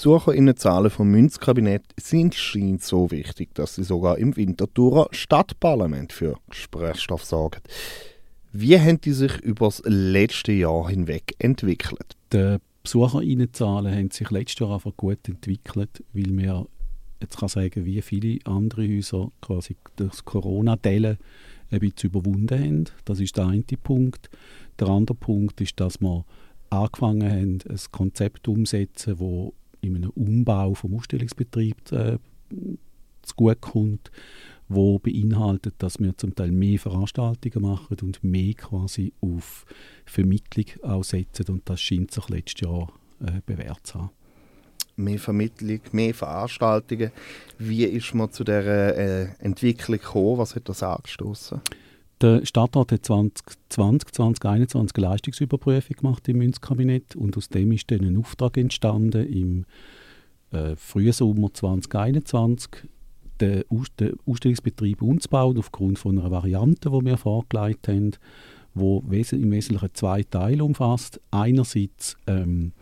Besucherinnenzahlen vom Münzkabinett sind scheint so wichtig, dass sie sogar im Winterthurer Stadtparlament für Gesprächsstoff sorgen. Wie haben die sich über das letzte Jahr hinweg entwickelt? Die Besucherinnenzahlen haben sich letztes Jahr einfach gut entwickelt, weil wir jetzt kann sagen, wie viele andere Häuser quasi das Corona-Dellen ein bisschen überwunden haben. Das ist der eine Punkt. Der andere Punkt ist, dass wir angefangen haben, ein Konzept umzusetzen, das in einem Umbau vom Ausstellungsbetrieb äh, zugutekommt, wo beinhaltet, dass wir zum Teil mehr Veranstaltungen machen und mehr quasi auf Vermittlung aussetzen und das scheint sich letztes Jahr äh, bewährt zu haben. Mehr Vermittlung, mehr Veranstaltungen. Wie ist man zu dieser äh, Entwicklung gekommen? Was hat das angestoßen? Der Stadtrat hat 2020, 2021 eine Leistungsüberprüfung gemacht im Münzkabinett und aus dem ist dann ein Auftrag entstanden im äh, frühen Sommer 2021 den, den Ausstellungsbetrieb umzubauen aufgrund von einer Variante, die wir vorgelegt haben, die im Wesentlichen zwei Teile umfasst. Einerseits ähm,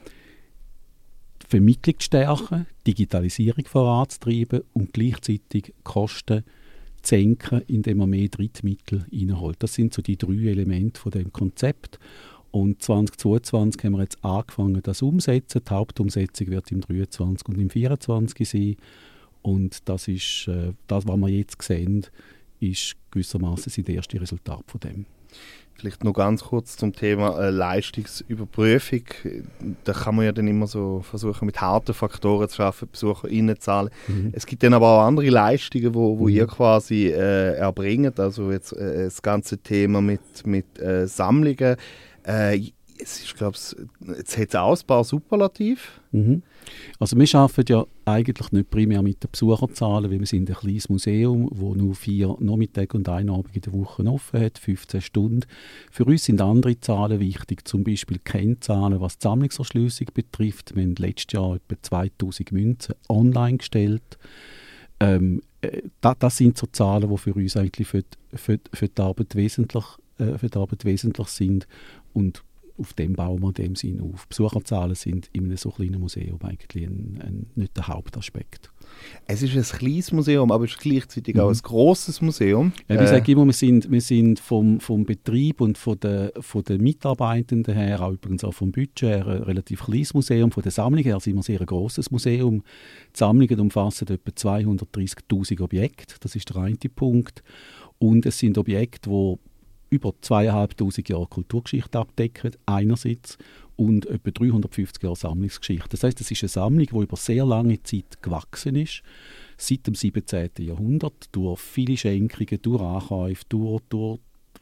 die Vermittlung zu stärken, Digitalisierung voranzutreiben und gleichzeitig Kosten zu senken, indem man mehr Drittmittel reinholt. Das sind so die drei Elemente von dem Konzept. Und 2022 haben wir jetzt angefangen, das umzusetzen. Die Hauptumsetzung wird im 23 und im 24 sein. Und das ist äh, das, was wir jetzt sehen, ist gewissermaßen das erste Resultat von dem. Vielleicht noch ganz kurz zum Thema äh, Leistungsüberprüfung. Da kann man ja dann immer so versuchen, mit harten Faktoren zu arbeiten, BesucherInnenzahlen. Mhm. Es gibt dann aber auch andere Leistungen, wo, wo mhm. ihr quasi äh, erbringt. Also jetzt äh, das ganze Thema mit, mit äh, Sammlungen. Es glaube jetzt hat es auch ein paar Superlativ. Mhm. Also wir arbeiten ja eigentlich nicht primär mit den Besucherzahlen, weil wir sind ein kleines Museum, das nur vier Nachmittage und einen Abend in der Woche offen hat, 15 Stunden. Für uns sind andere Zahlen wichtig, zum Beispiel Kennzahlen, was die Sammlungserschließung betrifft. Wir haben letztes Jahr etwa 2000 Münzen online gestellt. Ähm, äh, das, das, sind so Zahlen, die für uns eigentlich für die, für, für die Arbeit wesentlich äh, für die Arbeit wesentlich sind und auf dem wir in dem Sinn auf. Besucherzahlen sind in einem so kleinen Museum eigentlich ein, ein, nicht der Hauptaspekt. Es ist ein kleines Museum, aber es ist gleichzeitig mhm. auch ein grosses Museum. Ja, ich äh. sage immer, wir sind, wir sind vom, vom Betrieb und von den, von den Mitarbeitenden her, auch übrigens auch vom Budget her, ein relativ kleines Museum. Von der Sammlung her sind wir sehr ein grosses Museum. Die Sammlungen umfassen etwa 230'000 Objekte, das ist der eine Punkt. Und es sind Objekte, die über zweieinhalbtausend Jahre Kulturgeschichte abdecken, einerseits, und etwa 350 Jahre Sammlungsgeschichte. Das heißt, es ist eine Sammlung, die über sehr lange Zeit gewachsen ist, seit dem 17. Jahrhundert, durch viele Schenkungen, durch Ankäufe, durch, durch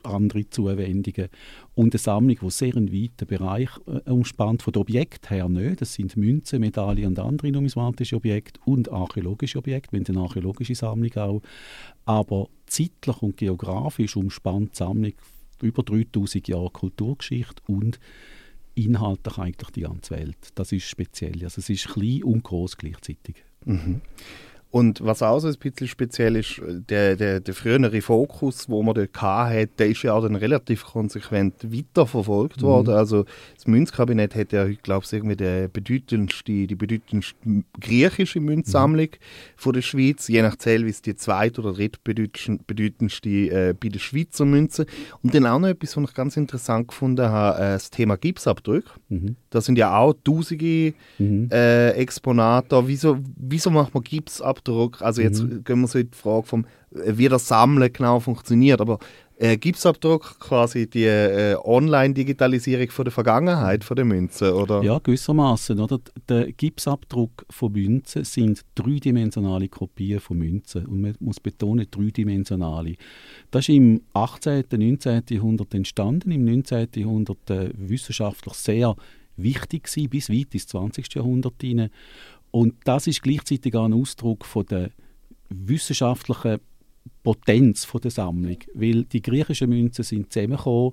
andere Zuwendungen und eine Sammlung, die sehr einen weiten Bereich äh, umspannt, von den Objekten her nicht. Das sind Münzen, Medaillen und andere numismatische Objekte und archäologische Objekte, wenn eine archäologische Sammlung auch. Aber zeitlich und geografisch umspannt die Sammlung über 3000 Jahre Kulturgeschichte und inhaltlich eigentlich die ganze Welt. Das ist speziell. Also es ist klein und groß gleichzeitig. Mhm. Und was auch so ein bisschen speziell ist, der, der, der frühere Fokus, wo man dort hatte, der ist ja auch dann relativ konsequent weiterverfolgt mhm. worden. Also das Münzkabinett hat ja heute, glaube ich, irgendwie die bedeutendste, die bedeutendste griechische Münzsammlung mhm. von der Schweiz, je nach Zählweise die zweit- oder drittbedeutendste äh, bei den Schweizer Münzen. Und dann auch noch etwas, was ich ganz interessant gefunden habe, äh, das Thema Gipsabdruck. Mhm. Da sind ja auch tausende mhm. äh, Exponate. Wieso, wieso macht man Gipsabdruck? Gipsabdruck, also jetzt mhm. gehen wir so in die Frage vom, äh, wie das Sammeln genau funktioniert, aber äh, Gipsabdruck quasi die äh, Online-Digitalisierung von der Vergangenheit von der Münzen, oder? Ja, gewissermaßen. Oder? Der Gipsabdruck von Münzen sind dreidimensionale Kopien von Münzen. Und man muss betonen, dreidimensionale. Das ist im 18., und 19. Jahrhundert entstanden, im 19. Jahrhundert äh, wissenschaftlich sehr wichtig gewesen, bis weit ins 20. Jahrhundert hinein. Und das ist gleichzeitig auch ein Ausdruck von der wissenschaftlichen Potenz von der Sammlung, weil die griechischen Münzen sind zusammengekommen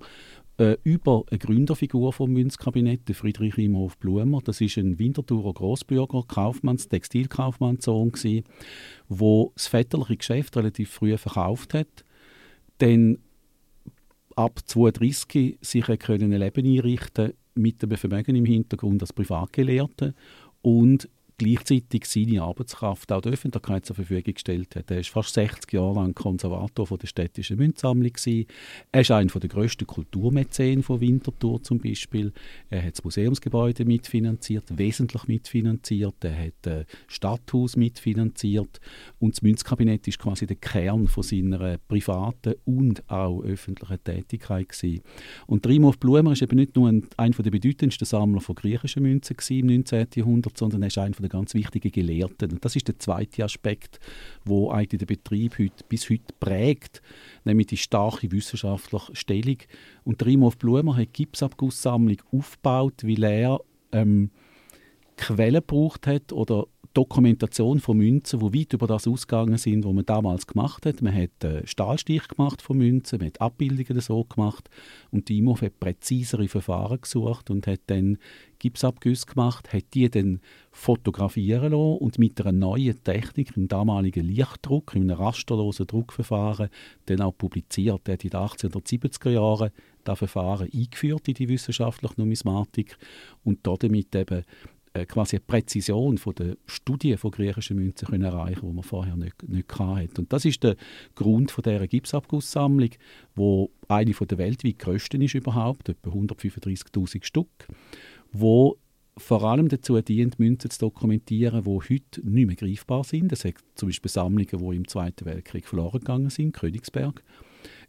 äh, über eine Gründerfigur vom Münzkabinett, Friedrich Imhof Blumer. Das ist ein Winterthurer Großbürger, Kaufmanns, Textilkaufmannssohn gsi, wo das väterliche Geschäft relativ früh verkauft hat, dann ab 32 sich ein Leben einrichten mit einem Vermögen im Hintergrund als Privatgelehrter. Und gleichzeitig seine Arbeitskraft auch der Öffentlichkeit zur Verfügung gestellt hat. Er war fast 60 Jahre lang Konservator von der städtischen Münzsammlung. Gewesen. Er ist einer der grössten Kulturmäzen von Winterthur zum Beispiel. Er hat das Museumsgebäude mitfinanziert, wesentlich mitfinanziert. Er hat das Stadthaus mitfinanziert. Und das Münzkabinett ist quasi der Kern von seiner privaten und auch öffentlichen Tätigkeit. Gewesen. Und Trimov Blumer ist eben nicht nur ein, einer der bedeutendsten Sammler von griechischen Münzen im 19. Jahrhundert, sondern er ist einer der ganz wichtigen Gelehrten. Und das ist der zweite Aspekt, wo eigentlich den Betrieb heute, bis heute prägt, nämlich die starke wissenschaftliche Stellung. Und Trimov Blumer hat die Gipsabgusssammlung aufgebaut, weil er ähm, Quellen gebraucht hat oder Dokumentation von Münzen, die weit über das ausgegangen sind, was man damals gemacht hat. Man hat äh, Stahlstich gemacht von Münzen, man hat Abbildungen so gemacht und die IMOF hat präzisere Verfahren gesucht und hat dann Gipsabgüsse gemacht, hat die dann fotografieren lassen und mit einer neuen Technik, im damaligen Lichtdruck, in einem rasterlosen Druckverfahren, dann auch publiziert. Er hat in den 1870er Jahren das Verfahren eingeführt in die wissenschaftliche Numismatik und damit eben äh, quasi eine Präzision von der Studie von griechischen Münzen können erreichen, die man vorher nicht, nicht hatte. Und das ist der Grund von dieser Gipsabgusssammlung, wo eine der weltweit grössten ist überhaupt, etwa 135'000 Stück, wo vor allem dazu dient, Münzen zu dokumentieren, die heute nicht mehr greifbar sind. Es hat zum Beispiel Sammlungen, die im Zweiten Weltkrieg verloren gegangen sind, Königsberg.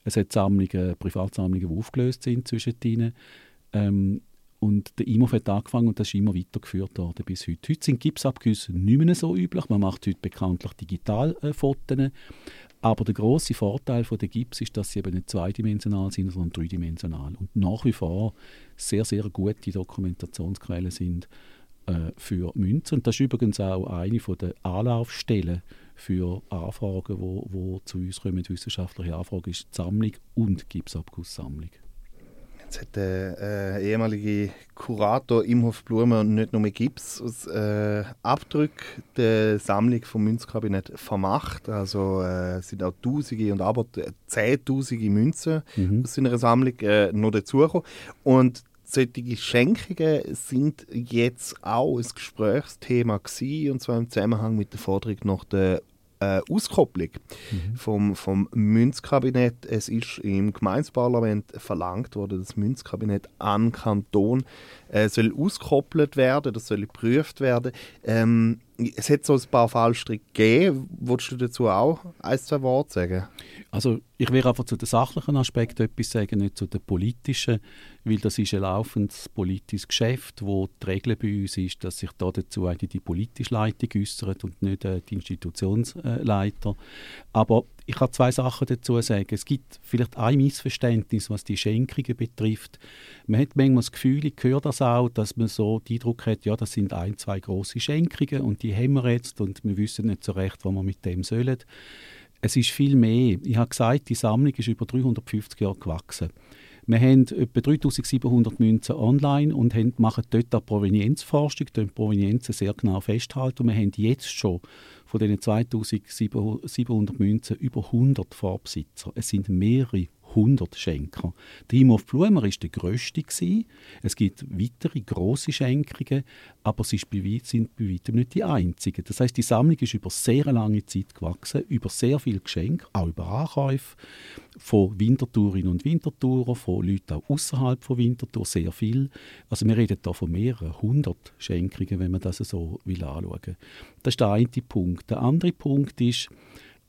Es hat Sammlungen, Privatsammlungen, die aufgelöst sind zwischen ihnen. Ähm, und der IMOF hat angefangen und das ist immer weitergeführt worden bis heute. Heute sind Gipsabgüsse nicht mehr so üblich. Man macht heute bekanntlich Digitalfotos. Äh, aber der große Vorteil von der Gips ist, dass sie eben nicht zweidimensional sind, sondern dreidimensional. Und nach wie vor sehr, sehr gute Dokumentationsquellen sind äh, für Münzen. Und das ist übrigens auch eine der Anlaufstellen für Anfragen, wo, wo zu uns kommen, wissenschaftliche Anfragen, ist die Sammlung und Gipsabgusssammlung. Jetzt hat der äh, ehemalige Kurator Imhof Blumer nicht nur Gips aus äh, Abdrücken der Sammlung vom Münzkabinett vermacht. Also äh, sind auch Tausende und aber Zehntausende Münzen mhm. aus seiner Sammlung äh, noch dazugekommen. Und solche Schenkungen sind jetzt auch ein Gesprächsthema gewesen, und zwar im Zusammenhang mit der Forderung nach der äh, Auskopplung mhm. vom, vom Münzkabinett. Es ist im Gemeinsparlament verlangt worden, dass das Münzkabinett an Kanton äh, soll auskoppelt werden, das soll geprüft werden. Ähm, es hat so ein paar Fallstricke gegeben. Wolltest du dazu auch ein, zwei Worte sagen? Also ich will einfach zu den sachlichen Aspekten etwas sagen, nicht zu den politischen, weil das ist ein laufendes politisches Geschäft, wo die Regel bei uns ist, dass sich da dazu eigentlich die politische Leitung äußert und nicht äh, die Institutionsleiter. Aber ich kann zwei Sachen dazu sagen. Es gibt vielleicht ein Missverständnis, was die Schenkungen betrifft. Man hat manchmal das Gefühl, ich höre das auch, dass man so den Eindruck hat, ja, das sind ein, zwei große Schenkungen und die haben wir jetzt und wir wissen nicht so recht, was wir mit dem sollen. Es ist viel mehr. Ich habe gesagt, die Sammlung ist über 350 Jahre gewachsen. Wir haben etwa 3700 Münzen online und haben, machen dort auch Provenienzforschung, die Provenienzen sehr genau festhalten. Und wir haben jetzt schon von diesen 2700 Münzen über 100 Vorbesitzer. Es sind mehrere 100 Schenker. Der Himmelhof Blumer war der grösste. Gewesen. Es gibt weitere grosse Schenkungen, aber sie sind bei weitem nicht die einzigen. Das heißt, die Sammlung ist über sehr lange Zeit gewachsen, über sehr viele Geschenke, auch über Ankäufe von Wintertourinnen und Wintertourer, von Leuten außerhalb von Winterthur, sehr viel. Also wir reden hier von mehreren hundert Schenkungen, wenn man das so will anschauen. Das ist der eine Punkt. Der andere Punkt ist,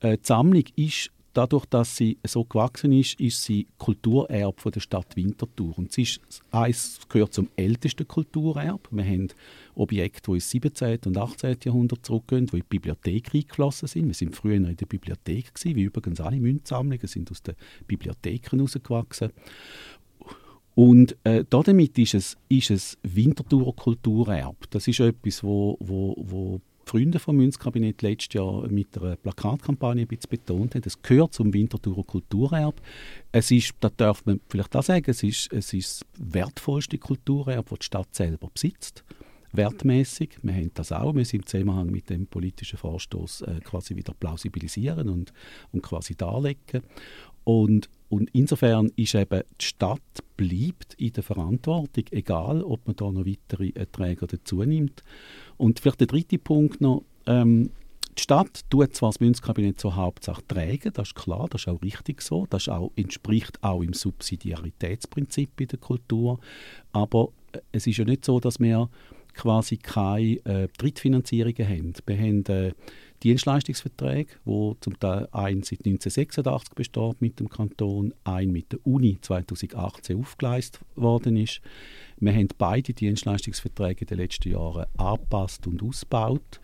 äh, die Sammlung ist dadurch, dass sie so gewachsen ist, ist sie Kulturerbe von der Stadt Winterthur. Und sie ist, eins gehört zum ältesten Kulturerbe. Wir haben Objekte, die ins 17. und 18. Jahrhundert zurückgehen, die in die Bibliothek eingeflossen sind. Wir sind früher in der Bibliothek gewesen, wie übrigens alle Münzsammlungen sind aus den Bibliotheken herausgewachsen. Und äh, damit ist es, ist es Winterthurer Kulturerbe. Das ist etwas, wo, wo, wo Freunde vom Münzkabinett letztes Jahr mit einer Plakatkampagne ein bisschen betont haben. Es gehört zum Winterthurer Kulturerbe. Es ist, da darf man vielleicht auch sagen, es ist, es ist das wertvollste Kulturerbe, das die Stadt selber besitzt. Wertmäßig. Wir haben das auch. Wir sind im Zusammenhang mit dem politischen Vorstoß äh, quasi wieder plausibilisieren und, und quasi darlegen. Und und insofern ist eben die Stadt bleibt in der Verantwortung, egal ob man da noch weitere Erträge dazu nimmt. Und vielleicht der dritte Punkt noch, ähm, die Stadt tut zwar das Münzkabinett zur Hauptsache tragen, das ist klar, das ist auch richtig so, das auch, entspricht auch im Subsidiaritätsprinzip in der Kultur, aber äh, es ist ja nicht so, dass wir quasi keine äh, Drittfinanzierungen haben. Wir haben äh, Dienstleistungsverträge, wo zum Teil ein seit 1986 besteht mit dem Kanton, ein mit der Uni 2018 aufgeleistet worden ist. Wir haben beide Dienstleistungsverträge in den letzten Jahren angepasst und ausgebaut.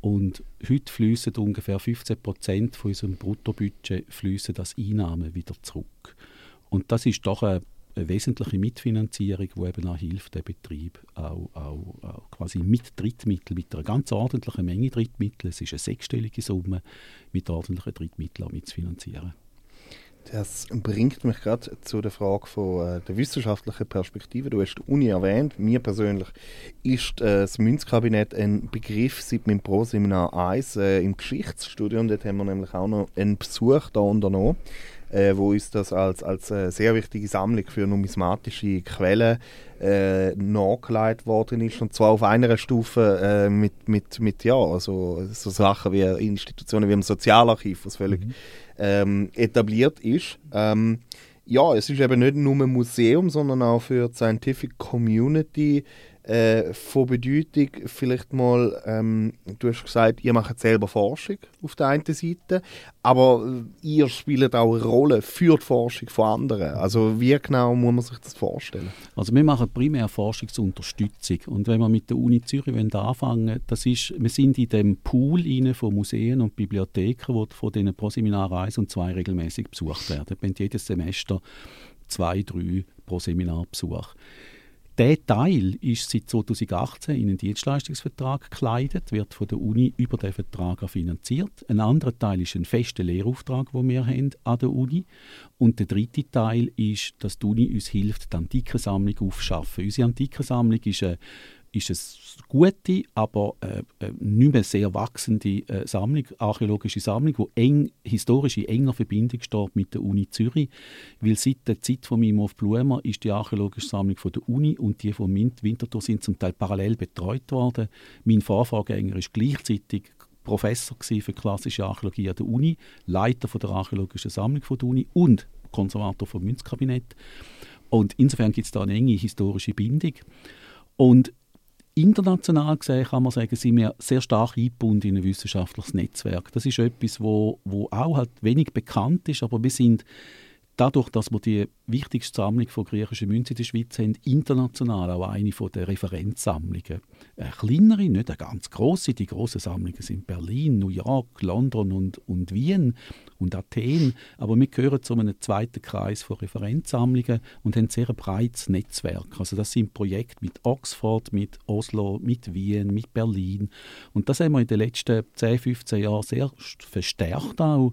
Und heute fließen ungefähr 15 Prozent von unserem Bruttobudget fließen als Einnahmen wieder zurück. Und das ist doch eine eine wesentliche Mitfinanzierung, die eben auch hilft, den Betrieb auch, auch, auch quasi mit Drittmitteln, mit einer ganz ordentlichen Menge Drittmittel, es ist eine sechsstellige Summe, mit ordentlichen Drittmitteln auch mitzufinanzieren. Das bringt mich gerade zu der Frage von äh, der wissenschaftlichen Perspektive. Du hast die Uni erwähnt. Mir persönlich ist äh, das Münzkabinett ein Begriff seit meinem Pro-Seminar 1 äh, im Geschichtsstudium. Dort haben wir nämlich auch noch einen Besuch da unternommen äh, wo uns das als, als äh, sehr wichtige Sammlung für numismatische Quellen äh, nachgelegt worden ist. Und zwar auf einer Stufe äh, mit, mit, mit ja, also so Sachen wie Institutionen wie im Sozialarchiv, was völlig mhm. ähm, etabliert ist. Ähm, ja, es ist eben nicht nur ein Museum, sondern auch für die Scientific Community äh, von Bedeutung vielleicht mal, ähm, du hast gesagt, ihr macht selber Forschung auf der einen Seite, aber ihr spielt auch eine Rolle für die Forschung von anderen. Also wie genau muss man sich das vorstellen? Also wir machen primär Forschungsunterstützung und wenn wir mit der Uni Zürich anfangen das ist, wir sind in dem Pool von Museen und Bibliotheken, die von diesen pro Seminar 1 und 2 regelmäßig besucht werden. Wir jedes Semester zwei, drei pro Seminarbesuch. Der Teil ist seit 2018 in einen Dienstleistungsvertrag gekleidet, wird von der Uni über den Vertrag finanziert. Ein anderer Teil ist ein fester Lehrauftrag, den wir haben an der Uni. Und der dritte Teil ist, dass die Uni uns hilft, die Antikensammlung aufzuschaffen. Unsere Antikensammlung ist eine ist es gute, aber äh, äh, nicht mehr sehr wachsende äh, Sammlung, archäologische Sammlung, die eng, historisch in enger Verbindung steht mit der Uni Zürich. Weil seit der Zeit von Mimo Blumer ist die archäologische Sammlung von der Uni und die von Mint Winterthur sind zum Teil parallel betreut worden. Mein Vorvorgänger ist gleichzeitig Professor für klassische Archäologie an der Uni, Leiter von der archäologischen Sammlung von der Uni und Konservator vom Münzkabinett. Und insofern gibt es da eine enge historische Bindung. Und International gesehen kann man sagen, sind wir sehr stark eingebunden in ein wissenschaftliches Netzwerk. Das ist etwas, wo, wo auch halt wenig bekannt ist, aber wir sind dadurch, dass wir die wichtigste Sammlung von griechischen Münzen in der Schweiz haben, international auch eine der Referenzsammlungen. Eine kleinere, nicht eine ganz große. Die grossen Sammlungen sind Berlin, New York, London und, und Wien und Athen. Aber wir gehören zu einem zweiten Kreis von Referenzsammlungen und haben sehr ein breites Netzwerk. Also das sind Projekte mit Oxford, mit Oslo, mit Wien, mit Berlin. Und das haben wir in den letzten 10, 15 Jahren sehr verstärkt auch.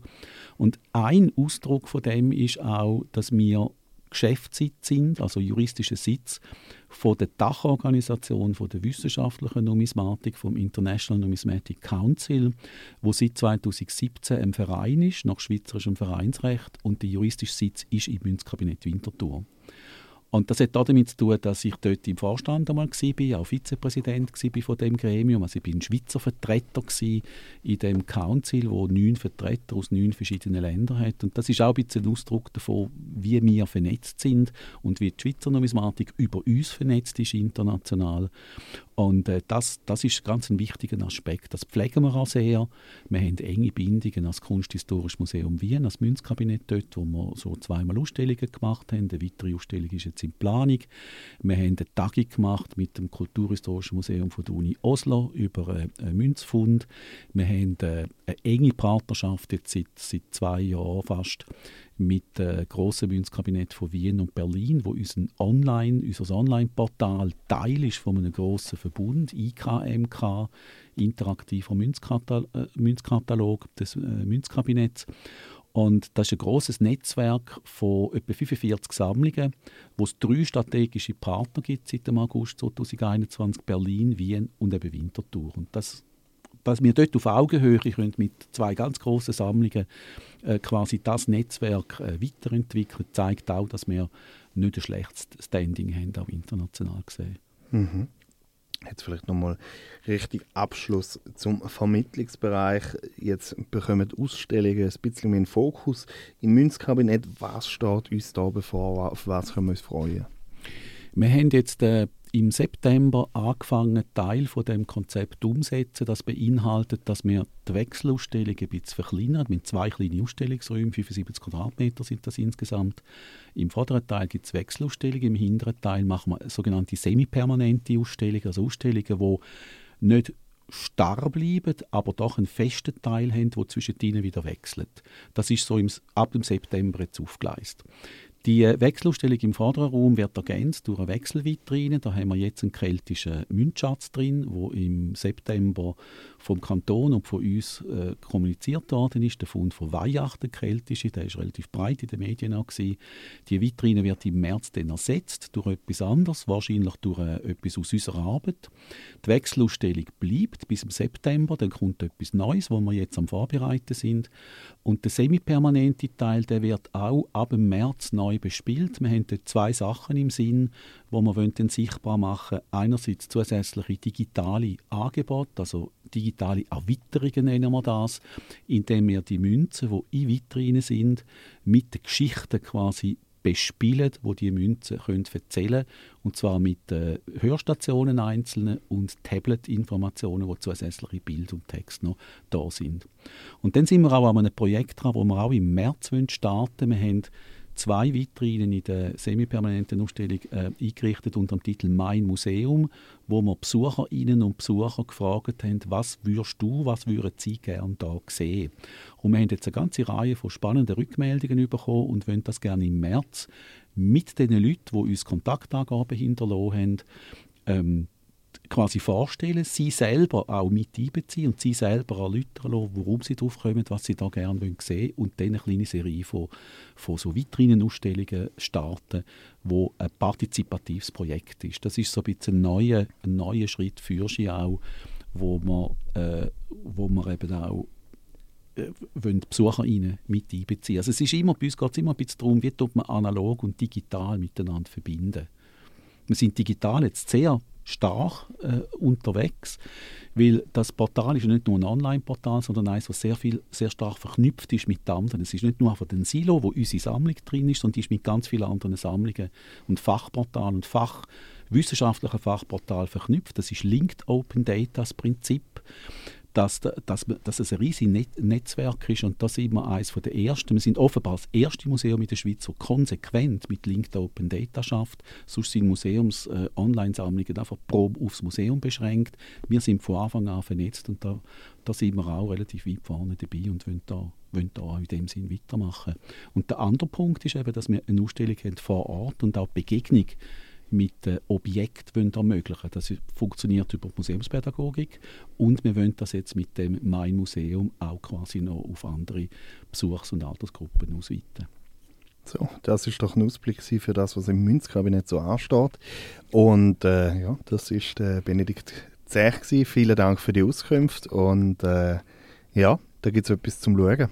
Und ein Ausdruck von dem ist auch, dass wir Geschäftssitz sind, also juristischer Sitz von der Dachorganisation von der wissenschaftlichen Numismatik vom International Numismatic Council, wo seit 2017 ein Verein ist nach schweizerischem Vereinsrecht und der juristische Sitz ist im Münzkabinett Winterthur. Und das hat damit zu tun, dass ich dort im Vorstand einmal war, auch Vizepräsident war von dem Gremium. Also ich bin Schweizer Vertreter in dem Council, wo neun Vertreter aus neun verschiedenen Ländern hat. Und das ist auch ein bisschen ein Ausdruck davon, wie wir vernetzt sind und wie die Schweizer Numismatik über uns vernetzt ist international. Und äh, das, das ist ganz ein wichtiger Aspekt. Das pflegen wir auch sehr. Wir haben enge Bindungen als Kunsthistorisches Museum Wien, als Münzkabinett dort, wo wir so zweimal Ausstellungen gemacht haben. Eine weitere Ausstellung ist jetzt in Planung. Wir haben eine Tagung gemacht mit dem Kulturhistorischen Museum von der Uni Oslo über einen Münzfund. Wir haben äh, eine enge Partnerschaft jetzt seit, seit zwei Jahren fast mit dem grossen Münzkabinett von Wien und Berlin, wo unser Online, unser Online-Portal Teil ist von einem grossen Verbund, IKMK, interaktiver Münzkatal äh, Münzkatalog des äh, Münzkabinetts. Und das ist ein großes Netzwerk von etwa 45 Sammlungen, wo es drei strategische Partner gibt seit dem August 2021, Berlin, Wien und eben Winterthur. Und das dass wir dort auf Augenhöhe können mit zwei ganz großen Sammlungen äh, quasi das Netzwerk äh, weiterentwickeln, zeigt auch, dass wir nicht ein schlechtes Standing haben, auch international gesehen. Mhm. Jetzt vielleicht nochmal richtig Abschluss zum Vermittlungsbereich. Jetzt bekommen die Ausstellungen ein bisschen mehr Fokus. Im Münzkabinett, was steht uns da bevor? Auf was können wir uns freuen? Wir haben jetzt äh, im September angefangen, Teil von dem Konzept umzusetzen. Das beinhaltet, dass wir die Wechselausstellung ein bisschen verkleinern, mit zwei kleinen Ausstellungsräumen, 75 Quadratmeter sind das insgesamt. Im vorderen Teil gibt es Wechselausstellungen, im hinteren Teil machen wir sogenannte semipermanente Ausstellungen, also Ausstellungen, die nicht starr bleiben, aber doch einen festen Teil haben, der zwischen ihnen wieder wechselt. Das ist so im, ab dem September jetzt aufgeleistet. Die Wechselausstellung im vorderen Raum wird ergänzt durch eine Wechselvitrine. Da haben wir jetzt einen keltischen Münzschatz drin, wo im September vom Kanton und von uns äh, kommuniziert worden ist. Der Fund von Weihach, der keltische, der ist relativ breit in den Medien auch gewesen. Die Vitrine wird im März dann ersetzt durch etwas anderes, wahrscheinlich durch äh, etwas aus unserer Arbeit. Die Wechselausstellung bleibt bis im September, dann kommt etwas Neues, wo wir jetzt am Vorbereiten sind. Und der semipermanente Teil, der wird auch ab März neu bespielt. Wir haben dort zwei Sachen im Sinn, wo wir wollen sichtbar machen Einerseits zusätzliche digitale Angebote, also digitale Erweiterungen nennen wir das, indem wir die Münzen, die in Vitrinen sind, mit den Geschichten quasi bespielen, wo die Münzen können erzählen und zwar mit äh, Hörstationen einzelnen und Tablet-Informationen, wo zusätzliche Bild und Text noch da sind. Und dann sind wir auch an einem Projekt dran, wo wir auch im März starten wollen. Wir haben zwei Vitrinen in der semipermanenten Ausstellung äh, eingerichtet unter dem Titel Mein Museum, wo wir Besucherinnen und Besucher gefragt haben, was würdest du, was würden sie gerne da sehen? Und wir haben jetzt eine ganze Reihe von spannenden Rückmeldungen bekommen und wollen das gerne im März mit den Leuten, die uns Kontaktangaben hinterlassen haben, ähm, quasi vorstellen, sie selber auch mit einbeziehen und sie selber erläutern lassen, warum sie drauf kommen, was sie da gerne sehen wollen und dann eine kleine Serie von, von so Vitrinenausstellungen starten, wo ein partizipatives Projekt ist. Das ist so ein bisschen ein neuer, ein neuer Schritt für sie auch, wo man, äh, wo man eben auch äh, wollen die BesucherInnen mit einbeziehen. Also es ist immer, bei uns geht es immer ein bisschen darum, wie man analog und digital miteinander verbinden. Wir sind digital jetzt sehr stark äh, unterwegs, weil das Portal ist nicht nur ein Online-Portal, sondern eines, das sehr viel, sehr stark verknüpft ist mit anderen. Es ist nicht nur einfach ein Silo, wo unsere Sammlung drin ist, sondern die ist mit ganz vielen anderen Sammlungen und Fachportalen und Fach wissenschaftlichen Fachportalen verknüpft. Das ist Linked Open Data das Prinzip dass, dass, dass es ein riesiges Netzwerk ist und das wir eines der ersten. Wir sind offenbar das erste Museum in der Schweiz, das konsequent mit Linked Open Data schafft. Sonst sind Museums-Online-Sammlungen äh, einfach prob aufs Museum beschränkt. Wir sind von Anfang an vernetzt und da, da sind wir auch relativ weit vorne dabei und wollen da, wollen da in dem Sinn weitermachen. Und der andere Punkt ist eben, dass wir eine Ausstellung haben vor Ort und auch Begegnung mit äh, Objekten ermöglichen Das funktioniert über Museumspädagogik und wir wollen das jetzt mit dem Mein Museum auch quasi noch auf andere Besuchs- und Altersgruppen ausweiten. So, das ist doch ein Ausblick für das, was im Münzkabinett so ansteht. Und äh, ja, das ist äh, Benedikt Zech. Vielen Dank für die Auskunft und äh, ja, da gibt es etwas zum Schauen.